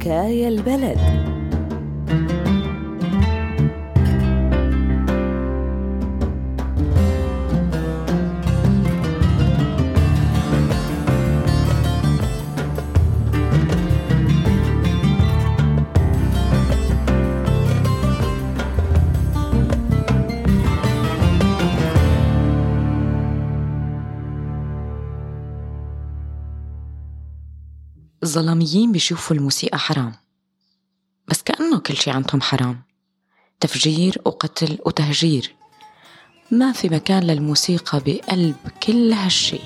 حكاية البلد. الظلاميين بيشوفوا الموسيقى حرام. بس كأنه كل شي عندهم حرام. تفجير وقتل وتهجير. ما في مكان للموسيقى بقلب كل هالشي.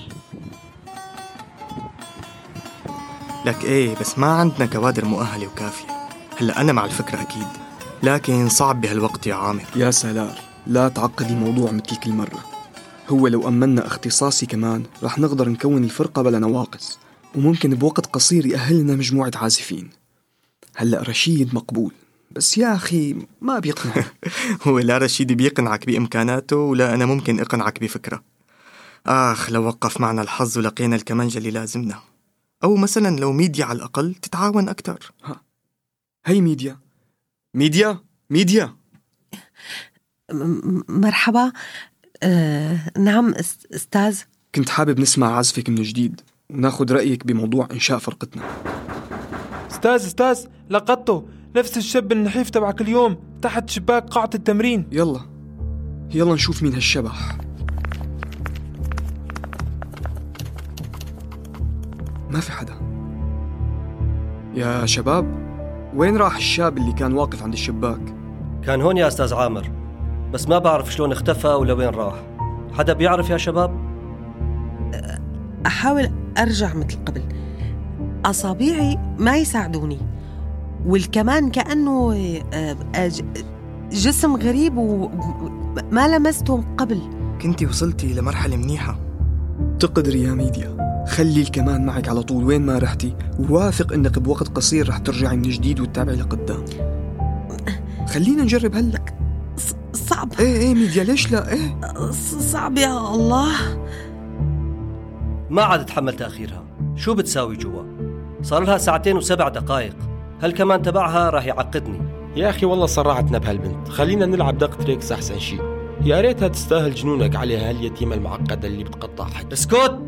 لك إيه بس ما عندنا كوادر مؤهلة وكافية. هلأ أنا مع الفكرة أكيد. لكن صعب بهالوقت يا عامر. يا سلار لا تعقدي الموضوع مثل كل مرة. هو لو أمنا اختصاصي كمان رح نقدر نكون الفرقة بلا نواقص. وممكن بوقت قصير يأهلنا مجموعة عازفين. هلأ رشيد مقبول. بس يا أخي ما بيقنع. هو لا رشيد بيقنعك بإمكاناته ولا أنا ممكن أقنعك بفكرة. آخ لو وقف معنا الحظ ولقينا الكمانجة اللي لازمنا. أو مثلا لو ميديا على الأقل تتعاون أكتر. ها. هي ميديا. ميديا؟ ميديا. مرحبا. آه نعم أستاذ. كنت حابب نسمع عزفك من جديد. وناخذ رأيك بموضوع إنشاء فرقتنا. أستاذ أستاذ لقطته. نفس الشاب النحيف تبع كل يوم تحت شباك قاعة التمرين. يلا. يلا نشوف مين هالشبح. ما في حدا. يا شباب وين راح الشاب اللي كان واقف عند الشباك؟ كان هون يا أستاذ عامر بس ما بعرف شلون اختفى ولا وين راح. حدا بيعرف يا شباب؟ أحاول أرجع مثل قبل. أصابيعي ما يساعدوني والكمان كأنه آه، آه، جسم غريب وما لمسته قبل. كنتي وصلتي لمرحلة منيحة. تقدري يا ميديا خلي الكمان معك على طول وين ما رحتي وواثق إنك بوقت قصير رح ترجعي من جديد وتتابعي لقدام. خلينا نجرب هلأ. صعب. إيه إيه ميديا ليش لا؟ إيه. صعب يا الله. ما عاد اتحمل تاخيرها شو بتساوي جوا؟ صار لها ساعتين وسبع دقائق. هالكمان تبعها راح يعقدني؟ يا أخي والله صرعتنا بهالبنت. خلينا نلعب دق تريكس أحسن شيء يا ريتها تستاهل جنونك عليها هاليتيمة المعقدة اللي بتقطع حد. اسكت!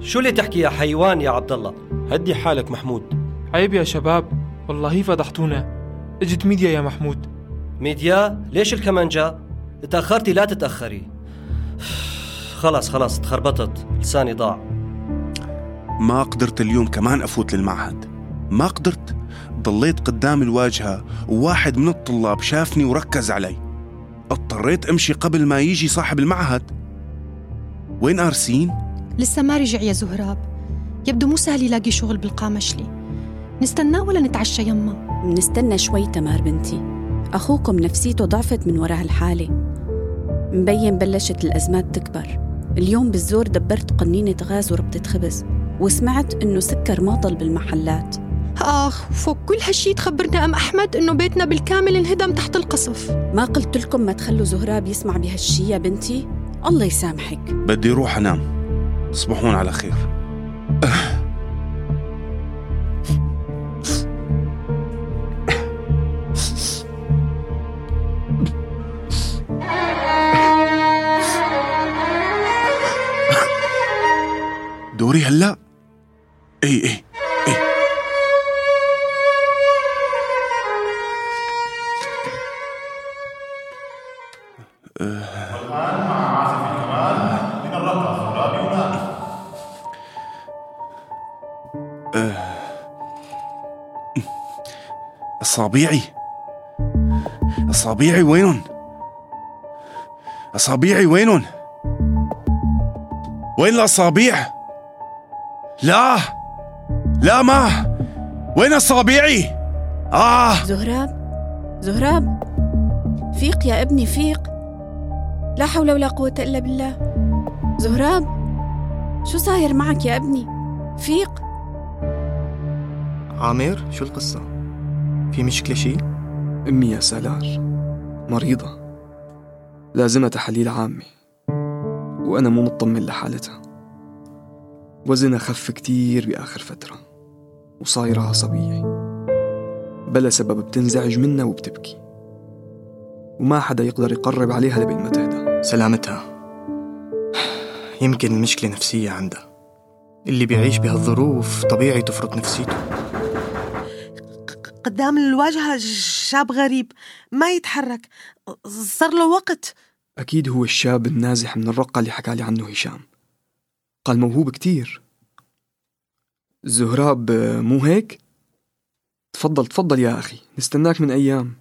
شو اللي تحكي يا حيوان يا عبد الله؟ هدي حالك محمود. عيب يا شباب والله فضحتونا. اجت ميديا يا محمود. ميديا؟ ليش الكمانجا تأخرتي لا تتأخري. خلاص خلاص تخربطت. لساني ضاع. ما قدرت اليوم كمان أفوت للمعهد. ما قدرت. ضليت قدام الواجهة وواحد من الطلاب شافني وركز علي. اضطريت أمشي قبل ما يجي صاحب المعهد. وين أرسين؟ لسه ما رجع يا زهراب. يبدو مو سهل يلاقي شغل بالقامشلي نستناه ولا نتعشى يما؟ نستنى شوي تمار بنتي. أخوكم نفسيته ضعفت من وراء هالحالة مبين بلشت الأزمات تكبر. اليوم بالزور دبرت قنينة غاز وربطة خبز. وسمعت إنه سكر ما ضل بالمحلات. آخ وفوق كل هالشي تخبرنا أم أحمد إنه بيتنا بالكامل انهدم تحت القصف. ما قلت لكم ما تخلوا زهراب يسمع بهالشي يا بنتي؟ الله يسامحك. بدي روح أنام. تصبحون على خير. دوري هلا اي اي اي أصابيعي أصابيعي وينهم؟ أصابيعي وينهم؟ وين الأصابيع؟ لا لا ما وين أصابيعي؟ آه زهراب زهراب فيق يا ابني فيق لا حول ولا قوة إلا بالله زهراب شو صاير معك يا ابني؟ فيق عامر شو القصة؟ في مشكلة شي؟ أمي يا سلار مريضة لازمها تحاليل عامة وأنا مو مطمن لحالتها وزنها خف كتير بآخر فترة وصايرة عصبية بلا سبب بتنزعج منها وبتبكي. وما حدا يقدر يقرب عليها لبين ما تهدى. سلامتها. يمكن المشكلة نفسية عندها. اللي بيعيش بهالظروف طبيعي تفرط نفسيته. قدام الواجهة شاب غريب ما يتحرك. صار له وقت. أكيد هو الشاب النازح من الرقة اللي حكى لي عنه هشام. قال موهوب كتير. زهراب مو هيك؟ تفضل تفضل يا أخي نستناك من أيام.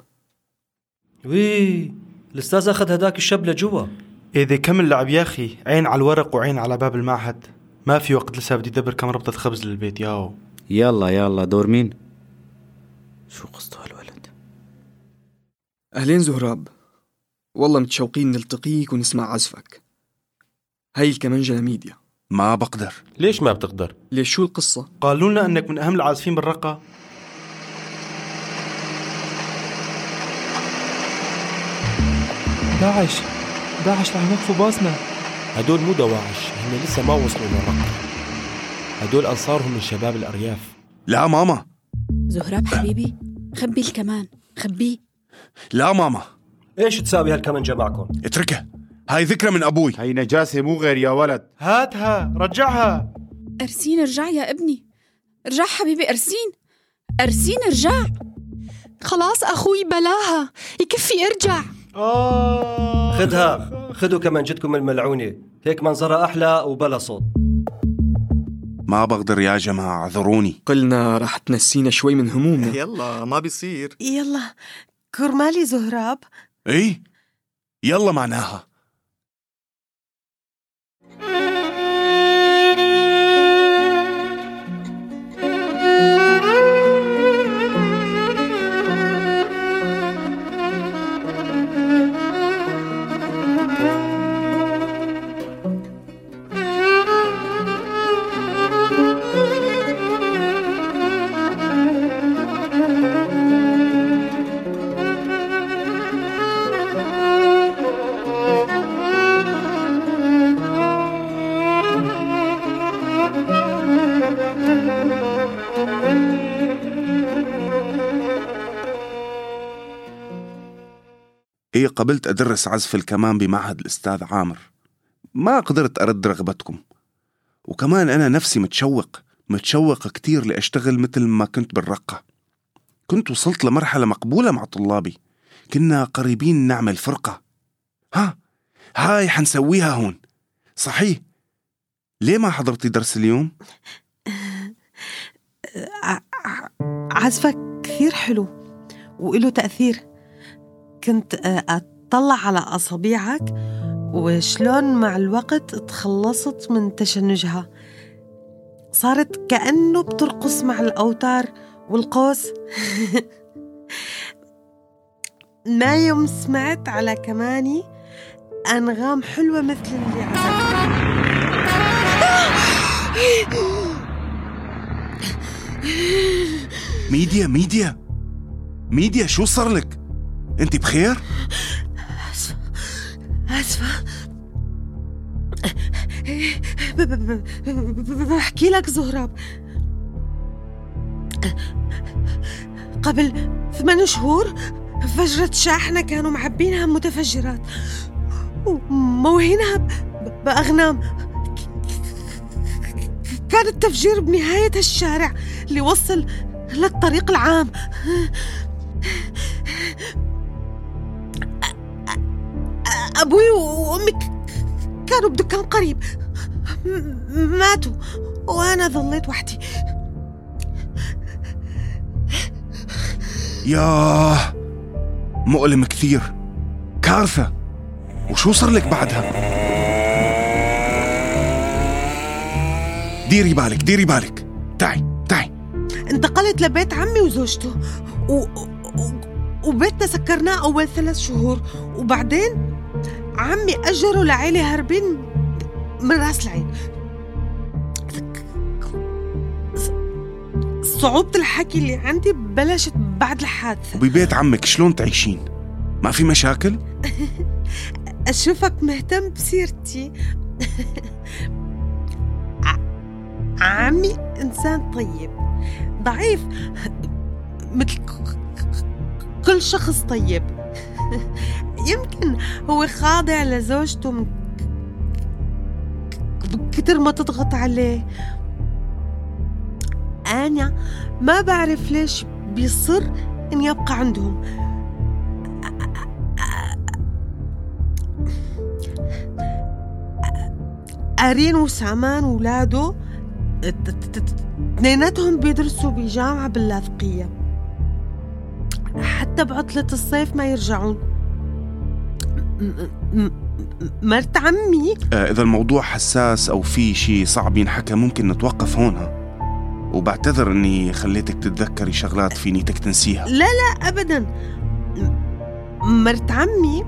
وي الأستاذ أخذ هداك الشاب لجوا. إذا كمل لعب يا أخي؟ عين على الورق وعين على باب المعهد. ما في وقت لسه بدي أدبر كم ربطة خبز للبيت ياو. يلا يلا دور مين؟ شو قصته هالولد؟ أهلين زهراب والله متشوقين نلتقيك ونسمع عزفك. هاي الكمنجة ميديا ما بقدر. ليش ما بتقدر؟ ليش؟ شو القصة؟ قالوا لنا أنك من أهم العازفين بالرقة. داعش. داعش رح يوقفوا باسنا. هدول مو دواعش هن لسه ما وصلوا للرقة. هدول أنصارهم من شباب الأرياف. لا ماما. زهراب حبيبي خبي الكمان خبيه. لا ماما. إيش تساوي هالكمنجة معكم اتركها هاي ذكرى من أبوي. هي نجاسة مو غير يا ولد. هاتها رجعها. أرسين ارجع يا ابني. ارجع حبيبي أرسين. أرسين ارجع. خلاص أخوي بلاها. يكفي ارجع. آه. خدها خدوا كمنجتكم الملعونة. هيك منظرها أحلى وبلا صوت. ما بقدر يا جماعة اعذروني. قلنا رح تنسينا شوي من همومنا. يلا ما بيصير. يلا. كرمالي زهراب. إيه؟ يلا معناها. قبلت أدرس عزف الكمان بمعهد الأستاذ عامر. ما قدرت أرد رغبتكم. وكمان أنا نفسي متشوق متشوق كتير لأشتغل مثل ما كنت بالرقة. كنت وصلت لمرحلة مقبولة مع طلابي. كنا قريبين نعمل فرقة. ها هاي حنسويها هون. صحيح. ليه ما حضرتي درس اليوم؟ عزفك كثير حلو وإله تأثير. كنت آه، أطلع على أصابيعك وشلون مع الوقت تخلصت من تشنجها. صارت كأنه بترقص مع الأوتار والقوس. ما يوم سمعت على كماني أنغام حلوة مثل اللي ميديا ميديا. ميديا شو صار لك؟ انت بخير؟ ب- ب- بحكي لك زهراب قبل ثمان شهور فجرت شاحنة كانوا معبينها متفجرات. ومموهينها بأغنام. كان التفجير بنهاية الشارع اللي وصل للطريق العام. أبوي وأمي كانوا بدكان قريب. ماتوا وأنا ظليت وحدي. ياه مؤلم كثير. كارثة. وشو صار لك بعدها؟ ديري بالك ديري بالك. تعي تعي. انتقلت لبيت عمي وزوجته. و... و... وبيتنا سكرناه أول ثلاث شهور. وبعدين عمي أجروا لعيلة هربين من رأس العين صعوبة الحكي اللي عندي بلشت بعد الحادثة وببيت عمك شلون تعيشين؟ ما في مشاكل؟ أشوفك مهتم بسيرتي عمي إنسان طيب ضعيف مثل كل شخص طيب يمكن هو خاضع لزوجته من كتر ما تضغط عليه. أنا ما بعرف ليش بيصر إن يبقى عندهم. أرين وسامان ولاده اثنيناتهم بيدرسوا بجامعة باللاذقية. حتى بعطلة الصيف ما يرجعون. مرت عمي؟ آه إذا الموضوع حساس أو في شيء صعب ينحكى ممكن نتوقف هون ها. وبعتذر إني خليتك تتذكري شغلات في نيتك تنسيها. لا لا أبدا. مرت عمي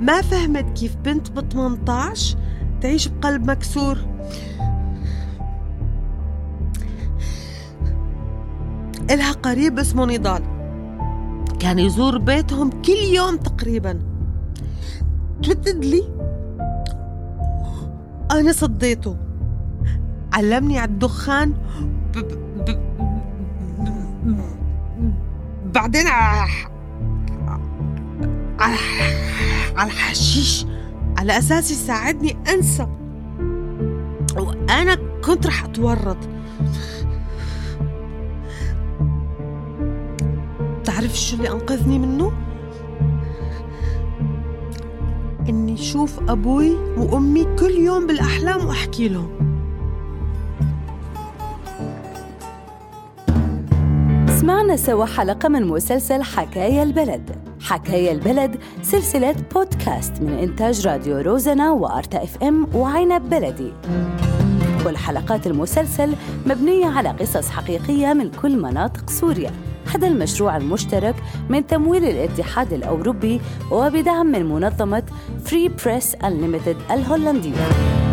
ما فهمت كيف بنت ب 18 تعيش بقلب مكسور. إلها قريب اسمه نضال. كان يزور بيتهم كل يوم تقريبا. تردد لي؟ أنا صديته. علمني على الدخان. ب... ب... ب... بعدين على على الحشيش. على أساس يساعدني أنسى. وأنا كنت رح أتورط. تعرف شو اللي أنقذني منه؟ إني شوف أبوي وأمي كل يوم بالأحلام وأحكي لهم. سمعنا سوا حلقة من مسلسل حكاية البلد. حكاية البلد سلسلة بودكاست من إنتاج راديو روزنا وأرتا إف إم وعنب بلدي. كل حلقات المسلسل مبنية على قصص حقيقية من كل مناطق سوريا. هذا المشروع المشترك من تمويل الاتحاد الأوروبي وبدعم من منظمة Free Press Unlimited الهولندية.